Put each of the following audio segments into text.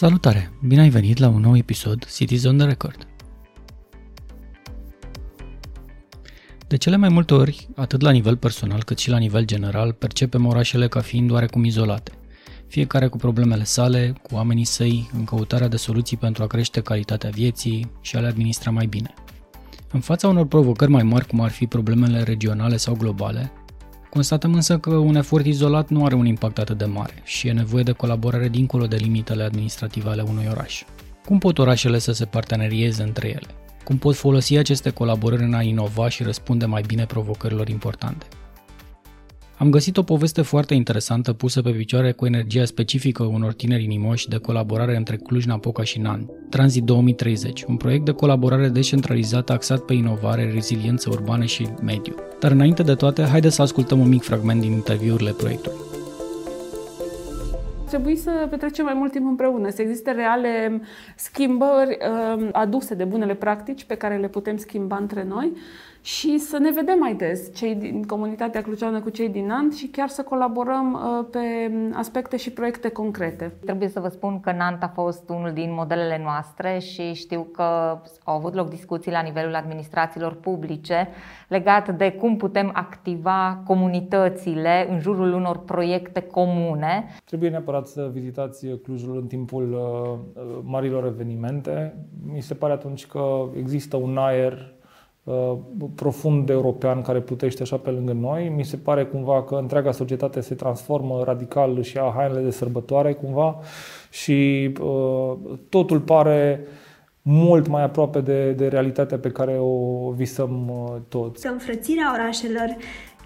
Salutare! Bine ai venit la un nou episod Cities on the Record. De cele mai multe ori, atât la nivel personal cât și la nivel general, percepem orașele ca fiind oarecum izolate, fiecare cu problemele sale, cu oamenii săi, în căutarea de soluții pentru a crește calitatea vieții și a le administra mai bine. În fața unor provocări mai mari, cum ar fi problemele regionale sau globale, Constatăm însă că un efort izolat nu are un impact atât de mare și e nevoie de colaborare dincolo de limitele administrative ale unui oraș. Cum pot orașele să se partenerieze între ele? Cum pot folosi aceste colaborări în a inova și răspunde mai bine provocărilor importante? Am găsit o poveste foarte interesantă pusă pe picioare cu energia specifică unor tineri inimoși de colaborare între Cluj-Napoca și Nan, Transit 2030, un proiect de colaborare descentralizată axat pe inovare, reziliență urbană și mediu. Dar înainte de toate, haideți să ascultăm un mic fragment din interviurile proiectului. Trebui să petrecem mai mult timp împreună, să existe reale schimbări uh, aduse de bunele practici pe care le putem schimba între noi și să ne vedem mai des, cei din comunitatea clujeană cu cei din Nant și chiar să colaborăm uh, pe aspecte și proiecte concrete. Trebuie să vă spun că Nant a fost unul din modelele noastre și știu că au avut loc discuții la nivelul administrațiilor publice legat de cum putem activa comunitățile în jurul unor proiecte comune. Trebuie neapărat să vizitați Clujul în timpul uh, uh, marilor evenimente. Mi se pare atunci că există un aer Uh, profund european care plutește așa pe lângă noi. Mi se pare cumva că întreaga societate se transformă radical și a hainele de sărbătoare cumva și uh, totul pare mult mai aproape de, de realitatea pe care o visăm uh, toți. Înfrățirea orașelor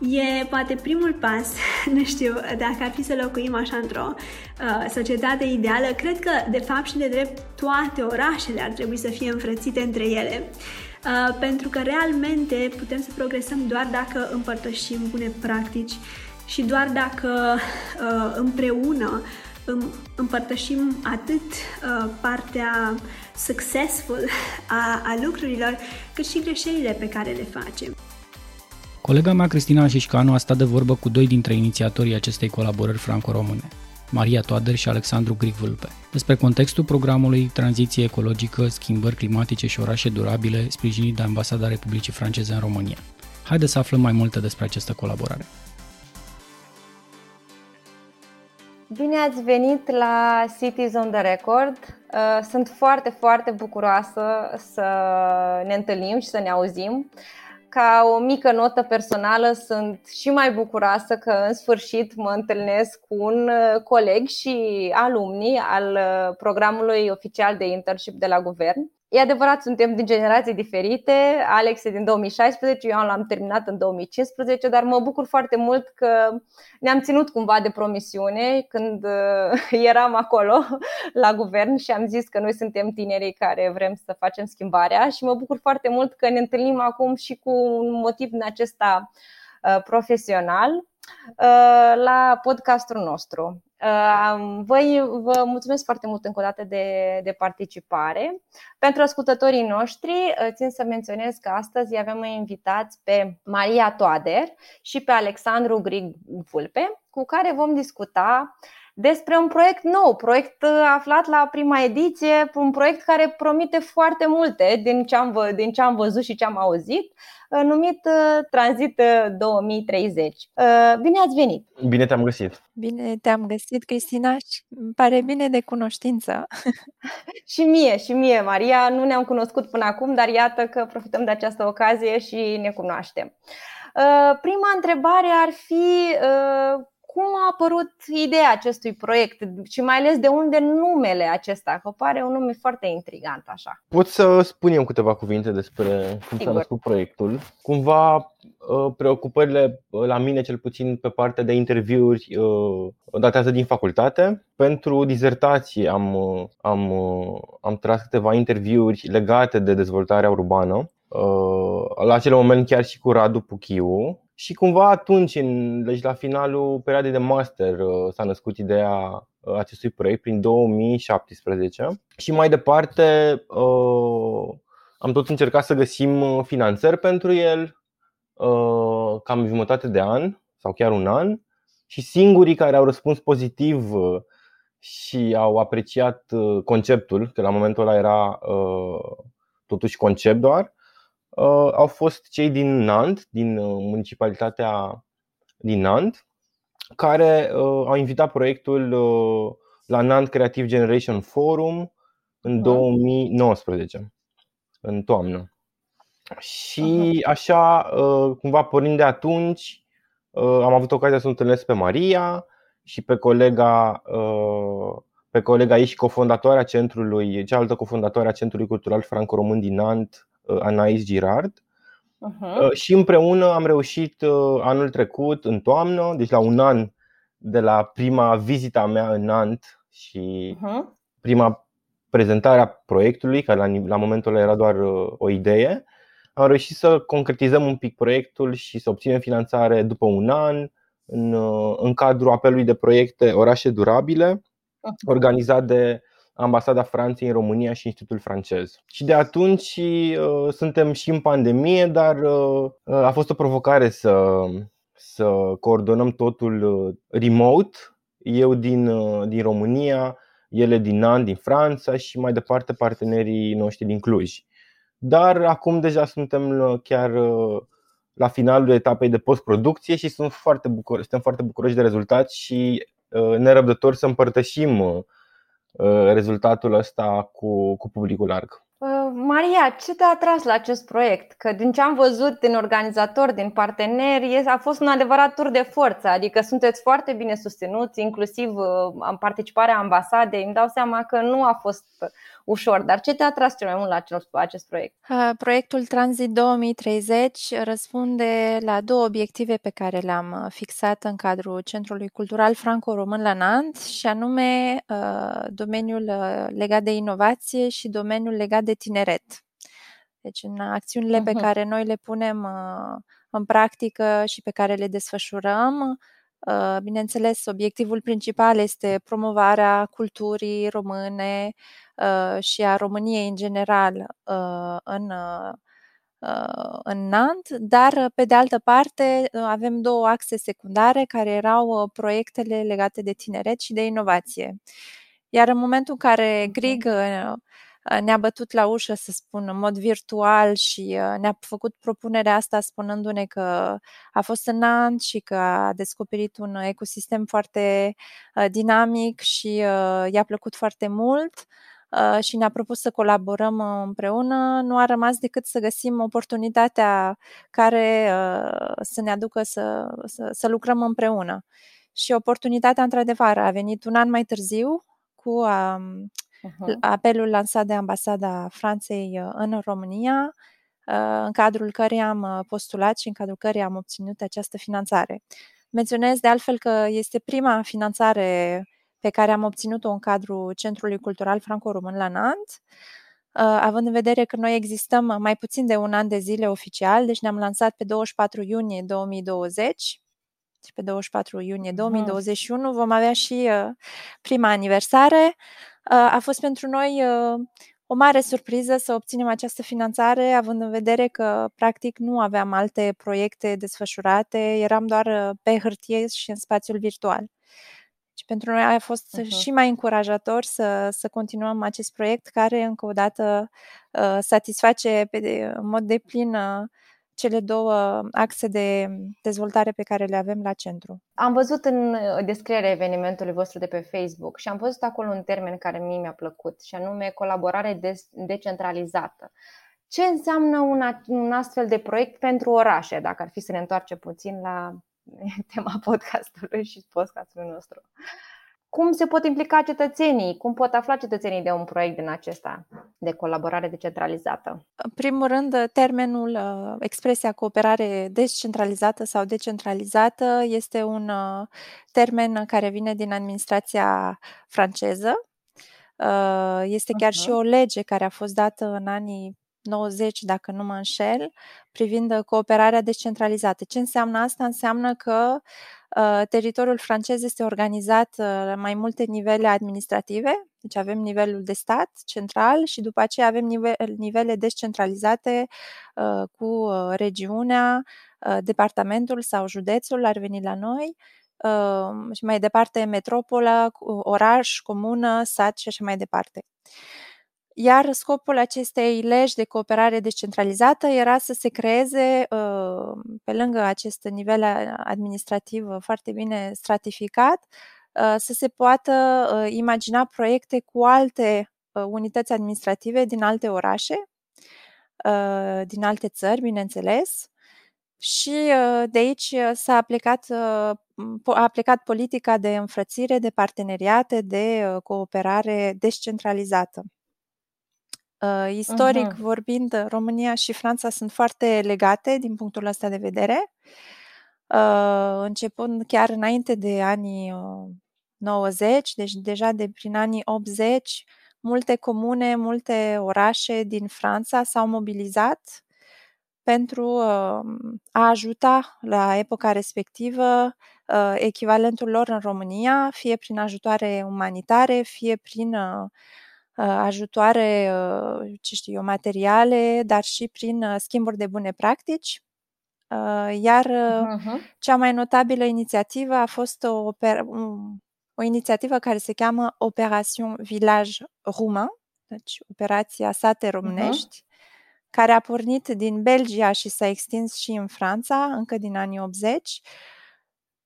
E poate primul pas, nu știu, dacă ar fi să locuim așa într-o uh, societate ideală, cred că de fapt și de drept toate orașele ar trebui să fie înfrățite între ele. Uh, pentru că realmente putem să progresăm doar dacă împărtășim bune practici și doar dacă uh, împreună împărtășim atât uh, partea successful a, a lucrurilor, cât și greșelile pe care le facem. Colega mea, Cristina Șișcanu, a stat de vorbă cu doi dintre inițiatorii acestei colaborări franco-române, Maria Toader și Alexandru Grigvulpe, despre contextul programului Tranziție ecologică, schimbări climatice și orașe durabile, sprijinit de Ambasada Republicii Franceze în România. Haideți să aflăm mai multe despre această colaborare. Bine ați venit la Cities on the Record. Uh, sunt foarte, foarte bucuroasă să ne întâlnim și să ne auzim ca o mică notă personală, sunt și mai bucuroasă că în sfârșit mă întâlnesc cu un uh, coleg și alumni al uh, programului oficial de internship de la guvern. E adevărat, suntem din generații diferite. Alex e din 2016, eu l-am terminat în 2015, dar mă bucur foarte mult că ne-am ținut cumva de promisiune când uh, eram acolo la guvern și am zis că noi suntem tinerii care vrem să facem schimbarea și mă bucur foarte mult că ne întâlnim acum și cu un motiv din acesta uh, profesional uh, la podcastul nostru. Vă, vă mulțumesc foarte mult încă o dată de, de participare. Pentru ascultătorii noștri, țin să menționez că astăzi avem invitați pe Maria Toader și pe Alexandru Grig Vulpe, cu care vom discuta despre un proiect nou, proiect uh, aflat la prima ediție, un proiect care promite foarte multe din ce am, din ce am văzut și ce am auzit, uh, numit uh, Transit 2030. Bine ați venit! Bine te-am găsit! Bine te-am găsit, Cristina, și îmi pare bine de cunoștință. și mie, și mie, Maria, nu ne-am cunoscut până acum, dar iată că profităm de această ocazie și ne cunoaștem. Prima întrebare ar fi cum a apărut ideea acestui proiect și mai ales de unde numele acesta, că pare un nume foarte intrigant așa. Pot să spun eu câteva cuvinte despre cum s-a născut proiectul. Cumva uh, preocupările uh, la mine, cel puțin pe partea de interviuri, uh, datează din facultate. Pentru dizertație am, am, am tras câteva interviuri legate de dezvoltarea urbană. La acel moment chiar și cu Radu Puchiu, și cumva atunci, în, deci la finalul perioadei de master, uh, s-a născut ideea uh, acestui proiect prin 2017 și mai departe uh, am tot încercat să găsim finanțări pentru el cam jumătate de an sau chiar un an. Și singurii care au răspuns pozitiv și au apreciat conceptul, că la momentul ăla era totuși concept doar, au fost cei din Nant, din municipalitatea din Nant, care au invitat proiectul la Nant Creative Generation Forum în 2019, în toamnă. Și așa, uh, cumva pornind de atunci, uh, am avut ocazia să întâlnesc pe Maria și pe colega, uh, pe colega ei și cofondatoarea centrului, cealaltă cofondatoare a Centrului Cultural Franco-Român din Nant, Anais Girard. Uh-huh. Și împreună am reușit anul trecut, în toamnă, deci la un an de la prima vizita mea în Nant și uh-huh. prima prezentare a proiectului, care la, la momentul ăla era doar o idee, am reușit să concretizăm un pic proiectul și să obținem finanțare după un an în, în cadrul apelului de proiecte Orașe Durabile, organizat de Ambasada Franței în România și Institutul francez. Și de atunci uh, suntem și în pandemie, dar uh, a fost o provocare să, să coordonăm totul uh, remote. Eu din, uh, din România, ele din Nan, din Franța și mai departe partenerii noștri din Cluj. Dar acum deja suntem uh, chiar uh, la finalul etapei de postproducție și sunt foarte bucur- suntem foarte bucuroși de rezultat și uh, nerăbdători să împărtășim rezultatul ăsta cu, cu publicul larg. Maria, ce te-a atras la acest proiect? Că din ce am văzut din organizatori, din parteneri, a fost un adevărat tur de forță, adică sunteți foarte bine susținuți, inclusiv am participarea ambasadei. Îmi dau seama că nu a fost ușor. Dar ce te-a atras cel mai mult la acest, acest proiect? Proiectul Transit 2030 răspunde la două obiective pe care le-am fixat în cadrul Centrului Cultural Franco-Român la Nant și anume domeniul legat de inovație și domeniul legat de tineret. Deci în acțiunile uh-huh. pe care noi le punem în practică și pe care le desfășurăm, Bineînțeles, obiectivul principal este promovarea culturii române, Uh, și a României în general uh, în uh, în Nant, dar pe de altă parte avem două axe secundare care erau proiectele legate de tineret și de inovație. Iar în momentul în care Grig ne-a bătut la ușă, să spun, în mod virtual și ne-a făcut propunerea asta spunându-ne că a fost în Nant și că a descoperit un ecosistem foarte dinamic și i-a plăcut foarte mult, Uh, și ne-a propus să colaborăm uh, împreună, nu a rămas decât să găsim oportunitatea care uh, să ne aducă să, să, să lucrăm împreună. Și oportunitatea, într-adevăr, a venit un an mai târziu cu um, uh-huh. apelul lansat de Ambasada Franței în România, în cadrul căreia am postulat și în cadrul căreia am obținut această finanțare. Menționez de altfel că este prima finanțare pe care am obținut-o în cadrul Centrului Cultural Franco-Român la Nant, uh, având în vedere că noi existăm mai puțin de un an de zile oficial, deci ne-am lansat pe 24 iunie 2020 și pe 24 iunie 2021 vom avea și uh, prima aniversare. Uh, a fost pentru noi o mare surpriză să obținem această finanțare, având în vedere că, practic, nu aveam alte proiecte desfășurate, eram doar pe hârtie și în spațiul virtual. Și pentru noi a fost uh-huh. și mai încurajator să, să continuăm acest proiect care, încă o dată, uh, satisface pe de, în mod de plin uh, cele două axe de dezvoltare pe care le avem la centru. Am văzut în uh, descrierea evenimentului vostru de pe Facebook și am văzut acolo un termen care mie mi-a plăcut și anume colaborare decentralizată. Ce înseamnă un, un astfel de proiect pentru orașe, dacă ar fi să ne întoarcem puțin la tema podcastului și podcastului nostru. Cum se pot implica cetățenii? Cum pot afla cetățenii de un proiect din acesta de colaborare decentralizată? În primul rând, termenul, uh, expresia cooperare descentralizată sau decentralizată este un uh, termen care vine din administrația franceză. Uh, este chiar uh-huh. și o lege care a fost dată în anii 90, dacă nu mă înșel, privind uh, cooperarea descentralizată. Ce înseamnă asta? Înseamnă că uh, teritoriul francez este organizat uh, la mai multe nivele administrative, deci avem nivelul de stat central și după aceea avem nive- nivele descentralizate uh, cu uh, regiunea, uh, departamentul sau județul ar veni la noi și mai departe metropolă, oraș, comună, sat și așa mai departe. Iar scopul acestei legi de cooperare descentralizată era să se creeze, pe lângă acest nivel administrativ foarte bine stratificat, să se poată imagina proiecte cu alte unități administrative din alte orașe, din alte țări, bineînțeles, și de aici s-a aplicat, a aplicat politica de înfrățire, de parteneriate, de cooperare descentralizată. Istoric uh-huh. vorbind, România și Franța sunt foarte legate din punctul ăsta de vedere, începând chiar înainte de anii 90, deci deja de prin anii 80, multe comune, multe orașe din Franța s-au mobilizat pentru a ajuta la epoca respectivă echivalentul lor în România, fie prin ajutoare umanitare, fie prin ajutoare, ce știu eu, materiale, dar și prin schimburi de bune practici. Iar uh-huh. cea mai notabilă inițiativă a fost o, o inițiativă care se cheamă Operation Village Roumain, deci Operația Sate Românești, uh-huh. care a pornit din Belgia și s-a extins și în Franța, încă din anii 80,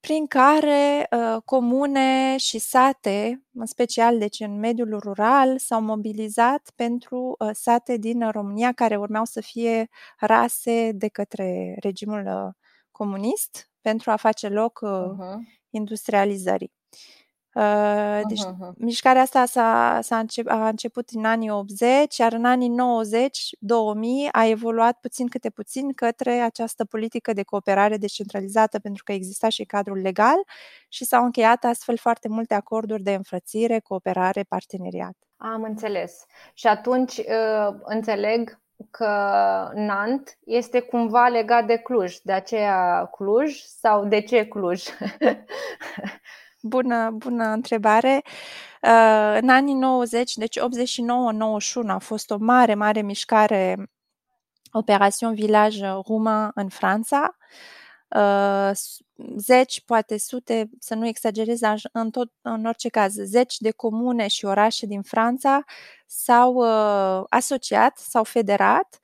prin care uh, comune și sate, în special deci în mediul rural, s-au mobilizat pentru uh, sate din România care urmeau să fie rase de către regimul uh, comunist pentru a face loc uh, uh-huh. industrializării. Uh, deci, uh-huh. mișcarea asta s-a, s-a încep, a început în anii 80, iar în anii 90-2000 a evoluat puțin câte puțin către această politică de cooperare descentralizată, pentru că exista și cadrul legal și s-au încheiat astfel foarte multe acorduri de înfrățire, cooperare, parteneriat. Am înțeles. Și atunci uh, înțeleg că Nant este cumva legat de Cluj, de aceea Cluj sau de ce Cluj? Bună, bună întrebare. Uh, în anii 90, deci 89-91 a fost o mare, mare mișcare Operațion Village Roumain în Franța. Uh, zeci, poate sute, să nu exagerez, în, tot, în orice caz, zeci de comune și orașe din Franța s-au uh, asociat, s-au federat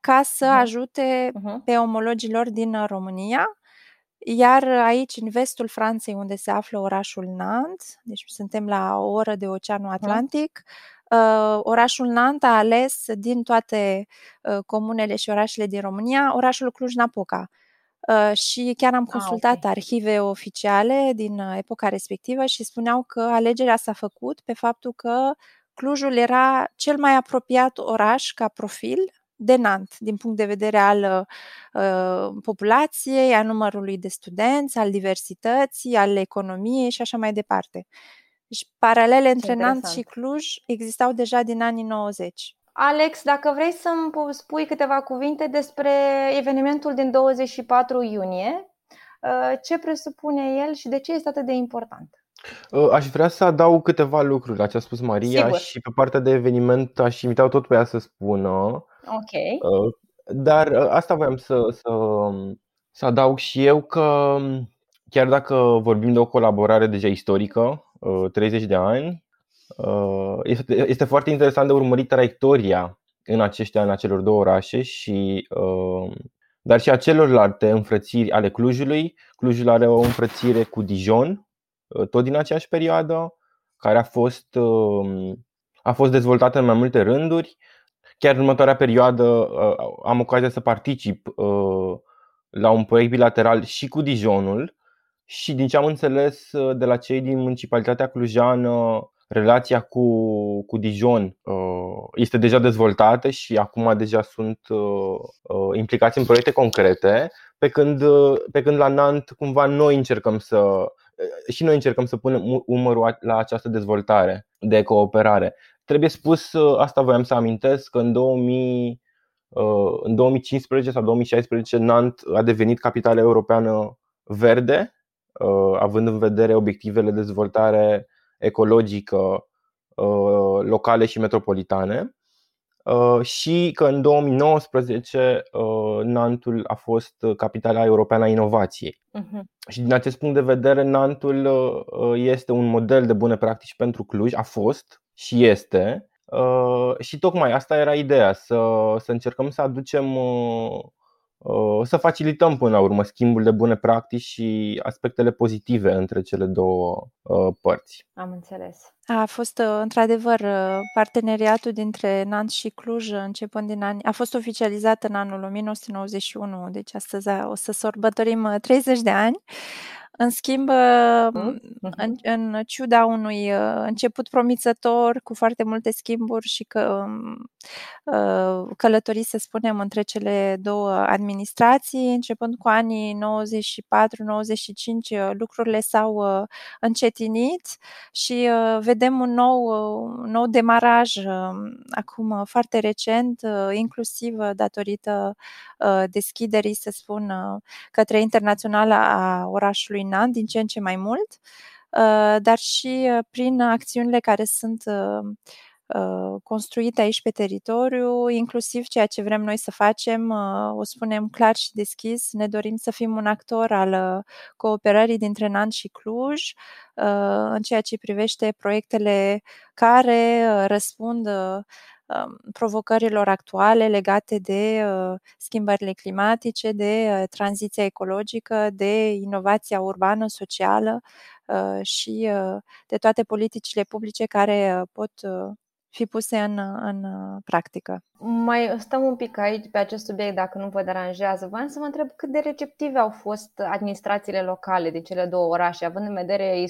ca să uh-huh. ajute uh-huh. pe omologilor din România iar aici, în vestul Franței, unde se află orașul Nantes, deci suntem la o oră de Oceanul Atlantic, uh, orașul Nantes a ales din toate uh, comunele și orașele din România orașul Cluj-Napoca. Uh, și chiar am consultat ah, okay. arhive oficiale din uh, epoca respectivă și spuneau că alegerea s-a făcut pe faptul că Clujul era cel mai apropiat oraș ca profil de Nant, din punct de vedere al uh, populației, a numărului de studenți, al diversității, al economiei și așa mai departe. Deci, paralele între Interesant. Nant și Cluj existau deja din anii 90. Alex, dacă vrei să-mi spui câteva cuvinte despre evenimentul din 24 iunie, uh, ce presupune el și de ce este atât de important? Uh, aș vrea să adaug câteva lucruri la ce a spus Maria Sigur. și pe partea de eveniment aș invita tot pe ea să spună Ok. Uh, dar uh, asta voiam să, să, să adaug și eu că um, chiar dacă vorbim de o colaborare deja istorică, 30 uh, de ani, este, este foarte interesant de urmărit traiectoria în acești ani a celor două orașe și dar și a celorlalte înfrățiri ale Clujului. Clujul are o înfrățire cu Dijon, tot din aceeași perioadă, care a fost, a fost dezvoltată în mai multe rânduri. Chiar în următoarea perioadă uh, am ocazia să particip uh, la un proiect bilateral și cu Dijonul și din ce am înțeles uh, de la cei din municipalitatea clujană, relația cu, cu Dijon este deja dezvoltată și acum deja sunt implicați în proiecte concrete, pe când, pe când la Nant cumva noi încercăm să și noi încercăm să punem umărul la această dezvoltare de cooperare. Trebuie spus, uh, asta voiam să amintesc, că în 2000, uh, în 2015 sau 2016 Nant a devenit capitală europeană verde, uh, având în vedere obiectivele de dezvoltare ecologică locale și metropolitane. Și că în 2019 Nantul a fost capitala europeană a inovației. Uh-huh. Și din acest punct de vedere, Nantul este un model de bune practici pentru Cluj, a fost și este. Și tocmai asta era ideea, să, să încercăm să aducem să facilităm până la urmă schimbul de bune practici și aspectele pozitive între cele două părți. Am înțeles. A fost într-adevăr parteneriatul dintre Nant și Cluj începând din ani. A fost oficializat în anul 1991, deci astăzi o să sărbătorim 30 de ani. În schimb, mm, în, în ciuda unui uh, început promițător cu foarte multe schimburi și că uh, călătorii, să spunem, între cele două administrații, începând cu anii 94-95, uh, lucrurile s-au încetinit și vedem un nou, un nou demaraj acum foarte recent, inclusiv datorită deschiderii, să spun, către internațională a orașului Nant din ce în ce mai mult, uh, dar și uh, prin acțiunile care sunt uh, construite aici pe teritoriu, inclusiv ceea ce vrem noi să facem, o spunem clar și deschis, ne dorim să fim un actor al cooperării dintre Nant și Cluj în ceea ce privește proiectele care răspund Um, provocărilor actuale legate de uh, schimbările climatice, de uh, tranziția ecologică, de inovația urbană, socială uh, și de toate politicile publice care pot fi puse în, în practică. Mai stăm un pic aici pe acest subiect, dacă nu vă deranjează. Vreau să vă întreb cât de receptive au fost administrațiile locale din cele două orașe, având în vedere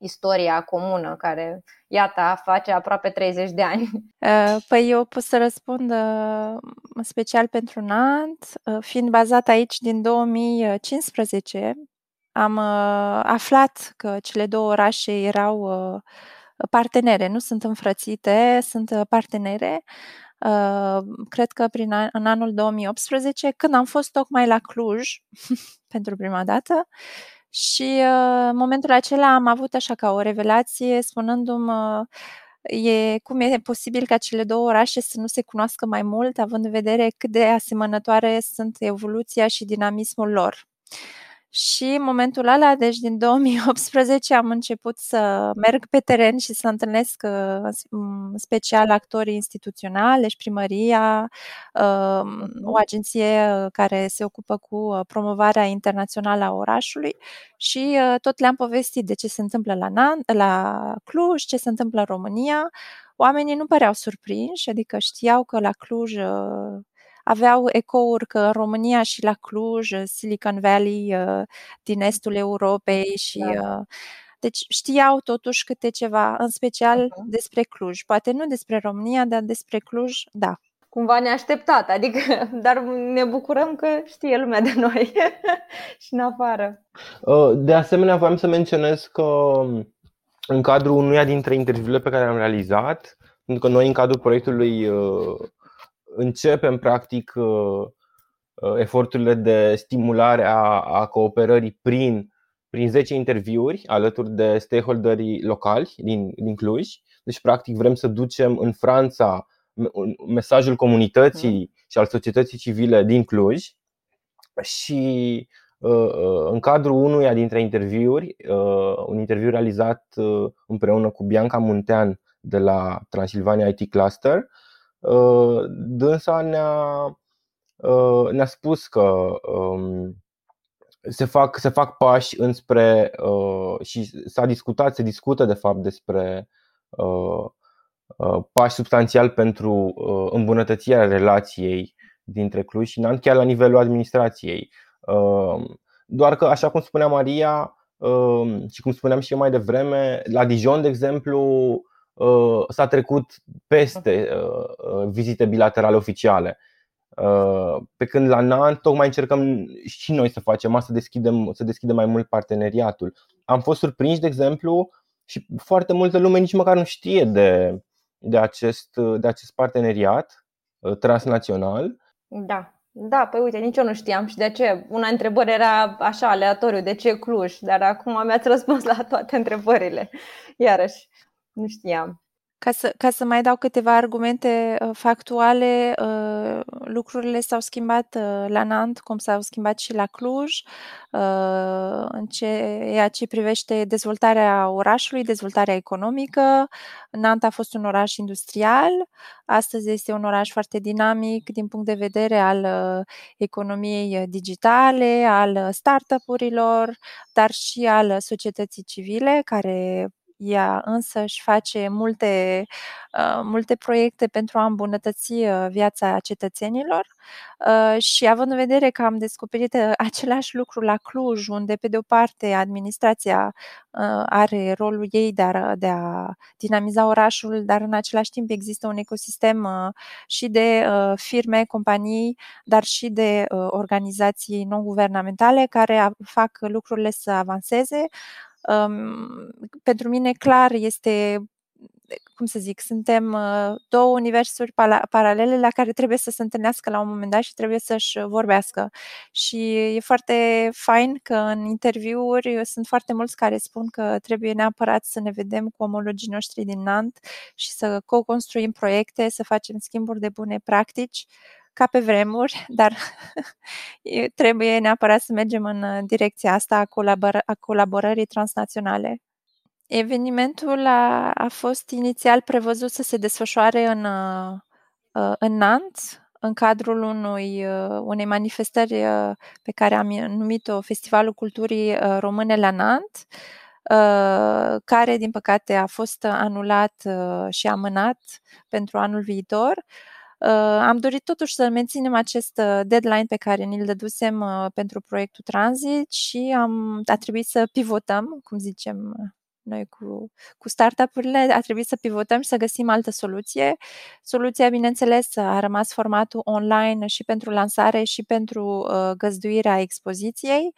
istoria comună care, iată, face aproape 30 de ani? Uh, păi eu pot să răspund uh, special pentru Nant, uh, fiind bazat aici din 2015, am aflat că cele două orașe erau partenere, nu sunt înfrățite, sunt partenere. Cred că prin an, în anul 2018, când am fost tocmai la Cluj pentru prima dată și uh, în momentul acela am avut așa ca o revelație spunându-mi e, cum e posibil ca cele două orașe să nu se cunoască mai mult, având în vedere cât de asemănătoare sunt evoluția și dinamismul lor. Și în momentul ăla, deci din 2018, am început să merg pe teren și să întâlnesc uh, în special actorii instituționali, deci primăria, um, o agenție care se ocupă cu uh, promovarea internațională a orașului și uh, tot le-am povestit de ce se întâmplă la, Nan- la Cluj, ce se întâmplă în România. Oamenii nu păreau surprinși, adică știau că la Cluj aveau ecouri că în România și la Cluj, Silicon Valley uh, din estul Europei și da. Uh, deci știau totuși câte ceva, în special uh-huh. despre Cluj. Poate nu despre România, dar despre Cluj, da. Cumva neașteptat, adică, dar ne bucurăm că știe lumea de noi și în afară. Uh, de asemenea, voiam să menționez că um, în cadrul unuia dintre interviurile pe care le-am realizat, pentru că noi în cadrul proiectului începem practic uh, uh, eforturile de stimulare a, a cooperării prin, prin 10 interviuri alături de stakeholderii locali din, din Cluj. Deci, practic, vrem să ducem în Franța mesajul comunității și al societății civile din Cluj și uh, în cadrul unuia dintre interviuri, un interviu realizat împreună cu Bianca Muntean de la Transilvania IT Cluster, Uh, dânsa ne-a, uh, ne-a spus că um, se fac, se fac pași înspre uh, și s-a discutat, se discută de fapt despre pași substanțial pentru îmbunătățirea relației dintre Cluj și Nant, chiar la nivelul administrației. Doar că, așa cum spunea Maria și cum spuneam și eu mai devreme, la Dijon, de exemplu, Uh, s-a trecut peste uh, uh, vizite bilaterale oficiale. Pe când la NAN tocmai încercăm și noi să facem asta, să deschidem, să deschidem mai mult parteneriatul. Am fost surprinși, de exemplu, și foarte multă lume nici măcar nu știe de, de, acest, de acest parteneriat transnațional. Da, da, păi uite, nici eu nu știam și de ce. Una întrebări era așa, aleatoriu, de ce Cluj, dar acum mi-ați răspuns la toate întrebările. Iarăși. Nu știam. Ca să, ca să mai dau câteva argumente uh, factuale, uh, lucrurile s-au schimbat uh, la Nant, cum s-au schimbat și la Cluj, uh, în ceea ce privește dezvoltarea orașului, dezvoltarea economică. Nant a fost un oraș industrial, astăzi este un oraș foarte dinamic din punct de vedere al uh, economiei digitale, al startup-urilor, dar și al societății civile, care ea însă își face multe, uh, multe proiecte pentru a îmbunătăți uh, viața cetățenilor uh, și având în vedere că am descoperit același lucru la Cluj, unde pe de o parte administrația are rolul ei de a, de a dinamiza orașul, dar în același timp există un ecosistem și de firme, companii, dar și de organizații non-guvernamentale care fac lucrurile să avanseze pentru mine clar este cum să zic, suntem uh, două universuri paralele la care trebuie să se întâlnească la un moment dat și trebuie să-și vorbească. Și e foarte fain că în interviuri sunt foarte mulți care spun că trebuie neapărat să ne vedem cu omologii noștri din Nant și să co-construim proiecte, să facem schimburi de bune practici ca pe vremuri, dar trebuie neapărat să mergem în uh, direcția asta a, colabor- a colaborării transnaționale. Evenimentul a, a fost inițial prevăzut să se desfășoare în, uh, uh, în Nantes, în cadrul unui, unei manifestări pe care am numit-o Festivalul Culturii Române la Nantes, care, din păcate, a fost anulat și amânat pentru anul viitor. Uh, am dorit totuși să menținem acest uh, deadline pe care ni-l dădusem uh, pentru proiectul Transit și am, a trebuit să pivotăm, cum zicem noi cu, cu startup-urile a trebuit să pivotăm și să găsim altă soluție. Soluția, bineînțeles, a rămas formatul online și pentru lansare și pentru uh, găzduirea expoziției,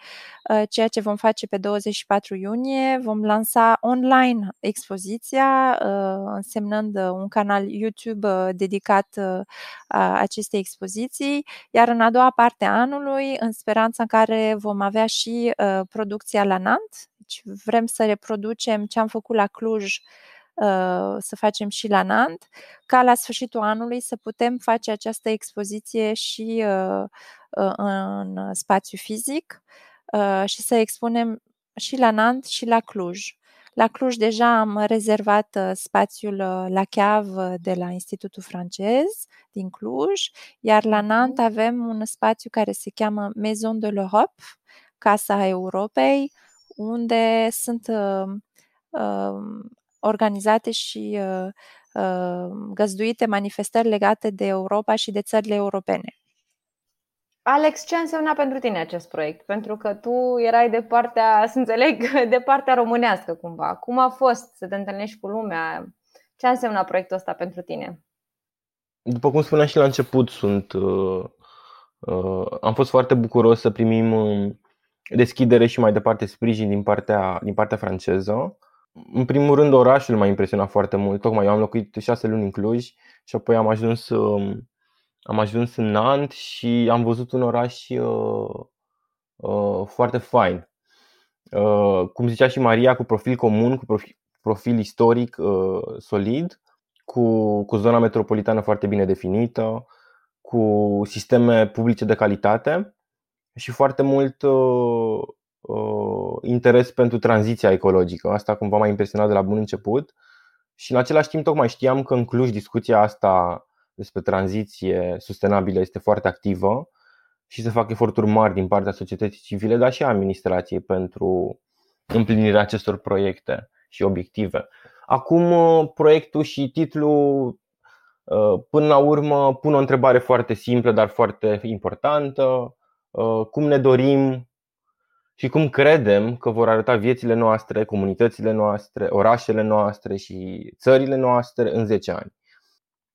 uh, ceea ce vom face pe 24 iunie. Vom lansa online expoziția, uh, însemnând un canal YouTube uh, dedicat uh, acestei expoziții, iar în a doua parte a anului, în speranța în care vom avea și uh, producția la Nant, deci vrem să reproducem ce am făcut la Cluj, uh, să facem și la Nant, ca la sfârșitul anului să putem face această expoziție și uh, uh, în spațiu fizic și să expunem și la Nant și la Cluj. La Cluj deja am rezervat spațiul la Chiav de la Institutul francez din Cluj, iar la Nant mhm. avem un spațiu care se cheamă Maison de l'Europe, Casa Europei, unde sunt uh, uh, organizate și uh, uh, găzduite manifestări legate de Europa și de țările europene. Alex, ce însemna pentru tine acest proiect? Pentru că tu erai de partea, să înțeleg, de partea românească cumva. Cum a fost să te întâlnești cu lumea? Ce însemna proiectul ăsta pentru tine? După cum spuneam și la început, sunt, uh, uh, am fost foarte bucuros să primim uh, deschidere și mai departe sprijin din partea, din partea franceză. În primul rând, orașul m-a impresionat foarte mult. Tocmai eu am locuit șase luni în Cluj și apoi am ajuns, um, am ajuns în Nant și am văzut un oraș uh, uh, foarte fain. Uh, cum zicea și Maria, cu profil comun, cu profil, profil istoric uh, solid, cu, cu zona metropolitană foarte bine definită, cu sisteme publice de calitate și foarte mult uh, uh, interes pentru tranziția ecologică. Asta cumva m-a impresionat de la bun început. Și în același timp tocmai știam că în Cluj discuția asta despre tranziție sustenabilă este foarte activă și se fac eforturi mari din partea societății civile, dar și a administrației pentru împlinirea acestor proiecte și obiective. Acum, uh, proiectul și titlul, uh, până la urmă, pun o întrebare foarte simplă, dar foarte importantă. Uh, cum ne dorim și cum credem că vor arăta viețile noastre, comunitățile noastre, orașele noastre și țările noastre în 10 ani.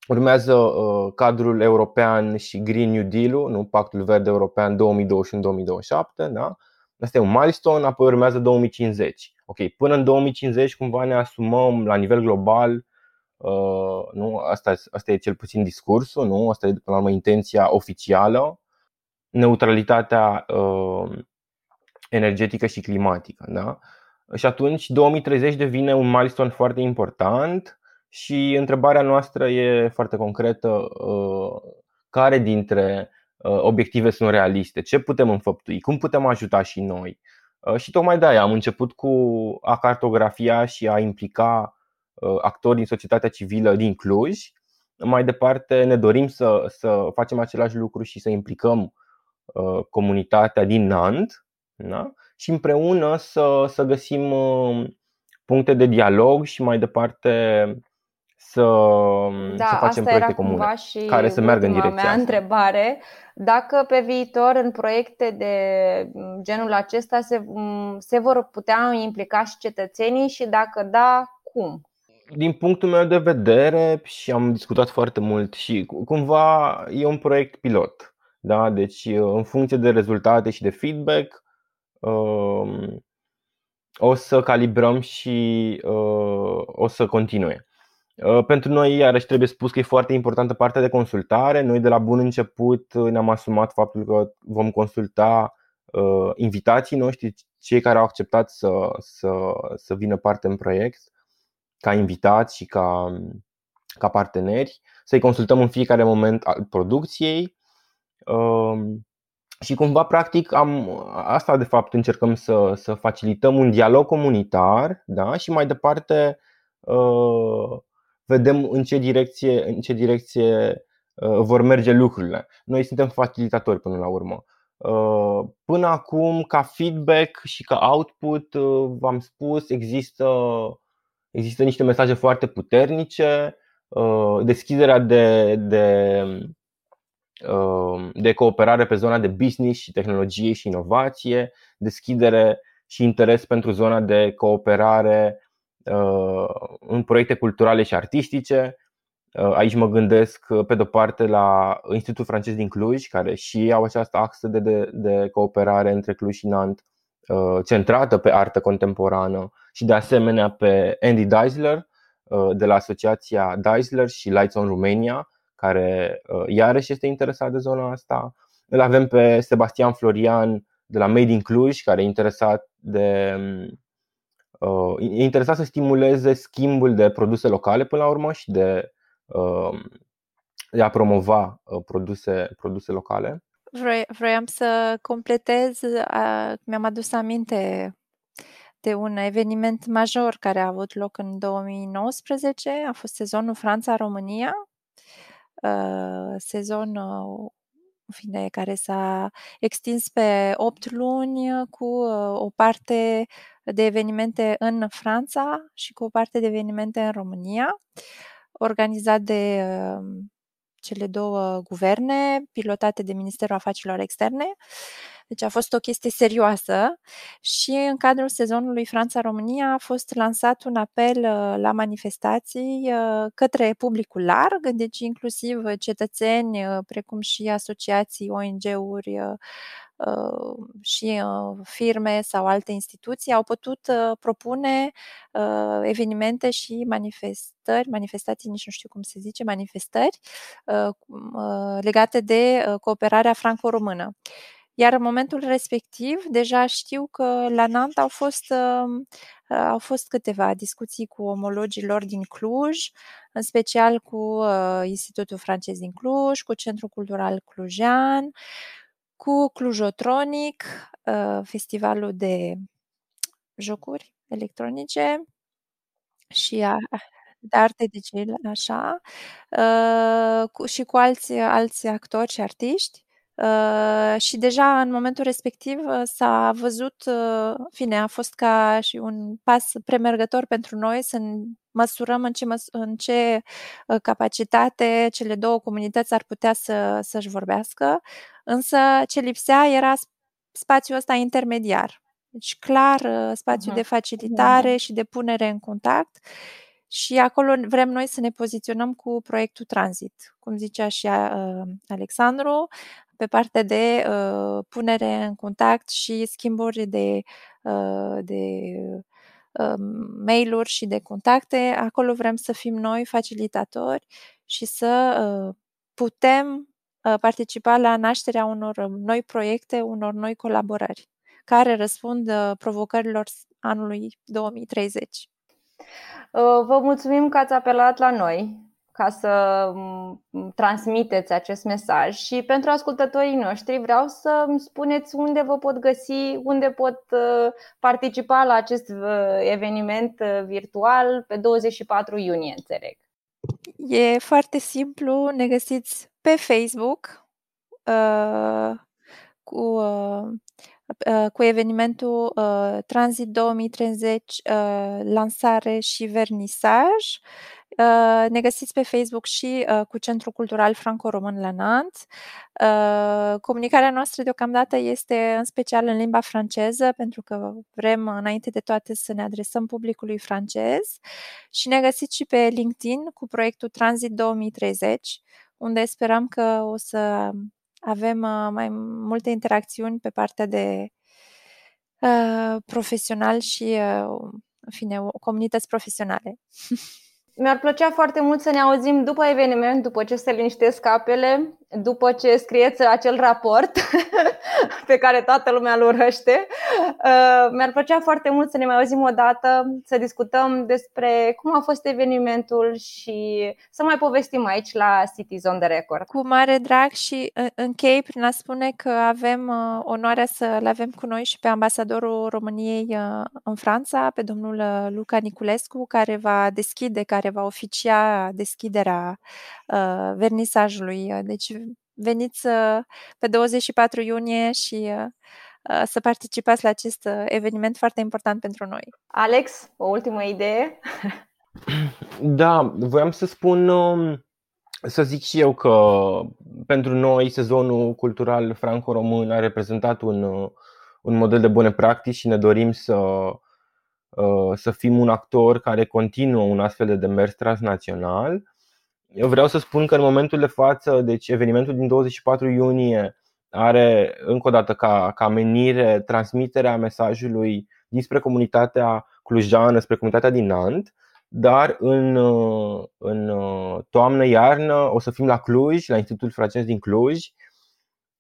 Urmează uh, cadrul european și Green New Deal-ul, nu? Pactul Verde European 2021-2027, da? Asta e un milestone, apoi urmează 2050. Ok, până în 2050 cumva ne asumăm la nivel global, uh, nu? Asta, asta e cel puțin discursul, nu? Asta e până la urmă intenția oficială neutralitatea uh, energetică și climatică. Da? Și atunci 2030 devine un milestone foarte important și întrebarea noastră e foarte concretă. Care dintre obiective sunt realiste? Ce putem înfăptui? Cum putem ajuta și noi? Și tocmai de aia am început cu a cartografia și a implica actori din societatea civilă din Cluj. Mai departe ne dorim să, să facem același lucru și să implicăm comunitatea din Nant da? și împreună să, să găsim puncte de dialog și mai departe să, da, să facem proiecte comune și care să meargă în direcția mea asta. întrebare, dacă pe viitor în proiecte de genul acesta se, se vor putea implica și cetățenii și dacă da, cum? Din punctul meu de vedere și am discutat foarte mult și cumva e un proiect pilot. Da? Deci în funcție de rezultate și de feedback um, o să calibrăm și uh, o să continue. Uh, pentru noi, iarăși, trebuie spus că e foarte importantă partea de consultare. Noi, de la bun început, ne-am asumat faptul că vom consulta uh, invitații noștri, cei care au acceptat să, să, să vină parte în proiect, ca invitați și ca, ca parteneri, să-i consultăm în fiecare moment al producției. Um, și cumva, practic, am, asta de fapt încercăm să, să facilităm un dialog comunitar da? și mai departe uh, vedem în ce direcție, în ce direcție uh, vor merge lucrurile. Noi suntem facilitatori până la urmă. Uh, până acum, ca feedback și ca output, uh, v-am spus, există, există niște mesaje foarte puternice. Deschiderea de, de, de cooperare pe zona de business și tehnologie și inovație, deschidere și interes pentru zona de cooperare Uh, în proiecte culturale și artistice. Uh, aici mă gândesc, uh, pe de-o parte, la Institutul francez din Cluj, care și au această axă de, de, de cooperare între Cluj și Nant, centrată pe artă contemporană și, de asemenea, pe Andy Deisler, de la asociația Deisler și Lights on Romania, care iarăși este interesat de zona asta. Îl avem pe Sebastian Florian de la Made in Cluj, care e interesat de Uh, e interesat să stimuleze schimbul de produse locale până la urmă și de, uh, de a promova uh, produse, produse locale. Vrei, vroiam să completez, mi-am adus aminte de un eveniment major care a avut loc în 2019, a fost sezonul Franța-România, sezon în fine, care s-a extins pe 8 luni cu o parte de evenimente în Franța și cu o parte de evenimente în România, organizat de um, cele două guverne, pilotate de Ministerul Afacerilor Externe. Deci a fost o chestie serioasă și în cadrul sezonului Franța-România a fost lansat un apel uh, la manifestații uh, către publicul larg, deci inclusiv cetățeni, uh, precum și asociații, ONG-uri, și firme sau alte instituții au putut propune evenimente și manifestări, manifestații, nici nu știu cum se zice, manifestări legate de cooperarea franco-română. Iar în momentul respectiv, deja știu că la Nant au fost, au fost câteva discuții cu omologii lor din Cluj, în special cu Institutul francez din Cluj, cu Centrul Cultural Clujean, cu Clujotronic, uh, festivalul de jocuri electronice și a, de arte DJ, așa, uh, cu, și cu alți, alți actori și artiști. Uh, și deja în momentul respectiv s-a văzut, uh, fine, a fost ca și un pas premergător pentru noi să măsurăm în ce, măs- în ce capacitate cele două comunități ar putea să, să-și vorbească. Însă ce lipsea era spațiul ăsta intermediar. Deci clar uh, spațiu uh-huh. de facilitare uh-huh. și de punere în contact și acolo vrem noi să ne poziționăm cu proiectul Transit, cum zicea și uh, Alexandru, pe partea de uh, punere în contact și schimburi de, uh, de uh, mail-uri și de contacte. Acolo vrem să fim noi facilitatori și să uh, putem Uh, participa la nașterea unor uh, noi proiecte, unor noi colaborări care răspund uh, provocărilor anului 2030. Vă mulțumim că ați apelat la noi ca să transmiteți acest mesaj și pentru ascultătorii noștri vreau să îmi spuneți unde vă pot găsi, unde pot uh, participa la acest uh, eveniment uh, virtual pe 24 iunie, înțeleg. E foarte simplu, ne găsiți pe Facebook cu cu evenimentul Transit 2030 lansare și vernisaj Uh, ne găsiți pe Facebook și uh, cu Centrul Cultural Franco-Român la Nantes. Uh, comunicarea noastră deocamdată este în special în limba franceză, pentru că vrem înainte de toate să ne adresăm publicului francez și ne găsiți și pe LinkedIn cu proiectul Transit 2030, unde sperăm că o să avem mai multe interacțiuni pe partea de profesional și, în fine, comunități profesionale. Mi-ar plăcea foarte mult să ne auzim după eveniment, după ce se liniștesc apele, după ce scrieți acel raport pe care toată lumea îl urăște. Uh, mi-ar plăcea foarte mult să ne mai auzim o dată, să discutăm despre cum a fost evenimentul și să mai povestim aici la Cities on the Record. Cu mare drag și închei prin a spune că avem uh, onoarea să-l avem cu noi și pe ambasadorul României uh, în Franța, pe domnul Luca Niculescu, care va deschide, care va oficia deschiderea vernisajului. Deci veniți pe 24 iunie și uh, uh, să participați la acest uh, eveniment foarte important pentru noi. Alex, o ultimă idee? Da, voiam să spun, um, să zic și eu că pentru noi sezonul cultural franco-român a reprezentat un, un model de bune practici și ne dorim să, să fim un actor care continuă un astfel de demers transnațional eu vreau să spun că în momentul de față, deci evenimentul din 24 iunie are încă o dată ca, ca menire transmiterea mesajului dinspre comunitatea clujană spre comunitatea din Nant, dar în, în toamnă-iarnă o să fim la Cluj, la Institutul Francez din Cluj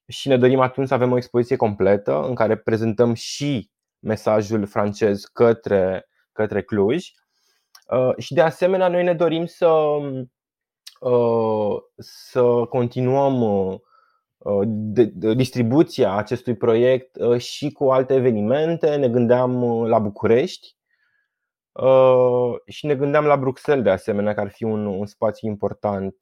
și ne dorim atunci să avem o expoziție completă în care prezentăm și mesajul francez către, către Cluj. Și de asemenea, noi ne dorim să Uh, să continuăm uh, uh, distribuția acestui proiect și cu alte evenimente. Ne gândeam la București și ne gândeam la Bruxelles de asemenea, că ar fi un, un spațiu important.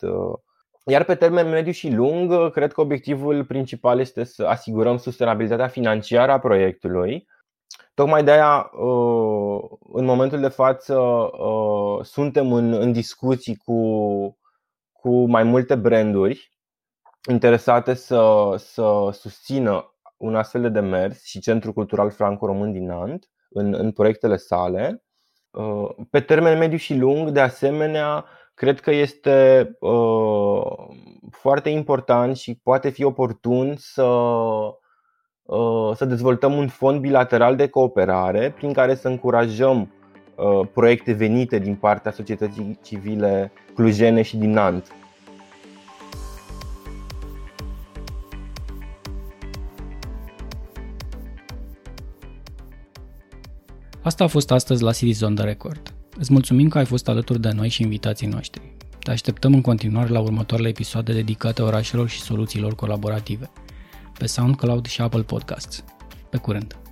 Iar pe termen mediu și lung, cred că obiectivul principal este să asigurăm sustenabilitatea financiară a proiectului. Tocmai de aia, în momentul de față, suntem în, în discuții cu cu mai multe branduri interesate să, să susțină un astfel de demers și Centrul Cultural Franco-Român din Nant în, în proiectele sale. Uh, pe termen mediu și lung, de asemenea, cred că este uh, foarte important și poate fi oportun să, uh, să dezvoltăm un fond bilateral de cooperare prin care să încurajăm Uh, proiecte venite din partea societății civile clujene și din Nant. Asta a fost astăzi la Citizen de Record. Îți mulțumim că ai fost alături de noi și invitații noștri. Te așteptăm în continuare la următoarele episoade dedicate orașelor și soluțiilor colaborative, pe SoundCloud și Apple Podcasts. Pe curând!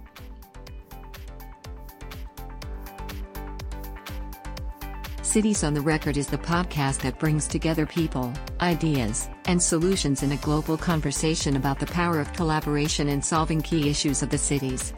Cities on the Record is the podcast that brings together people, ideas, and solutions in a global conversation about the power of collaboration in solving key issues of the cities.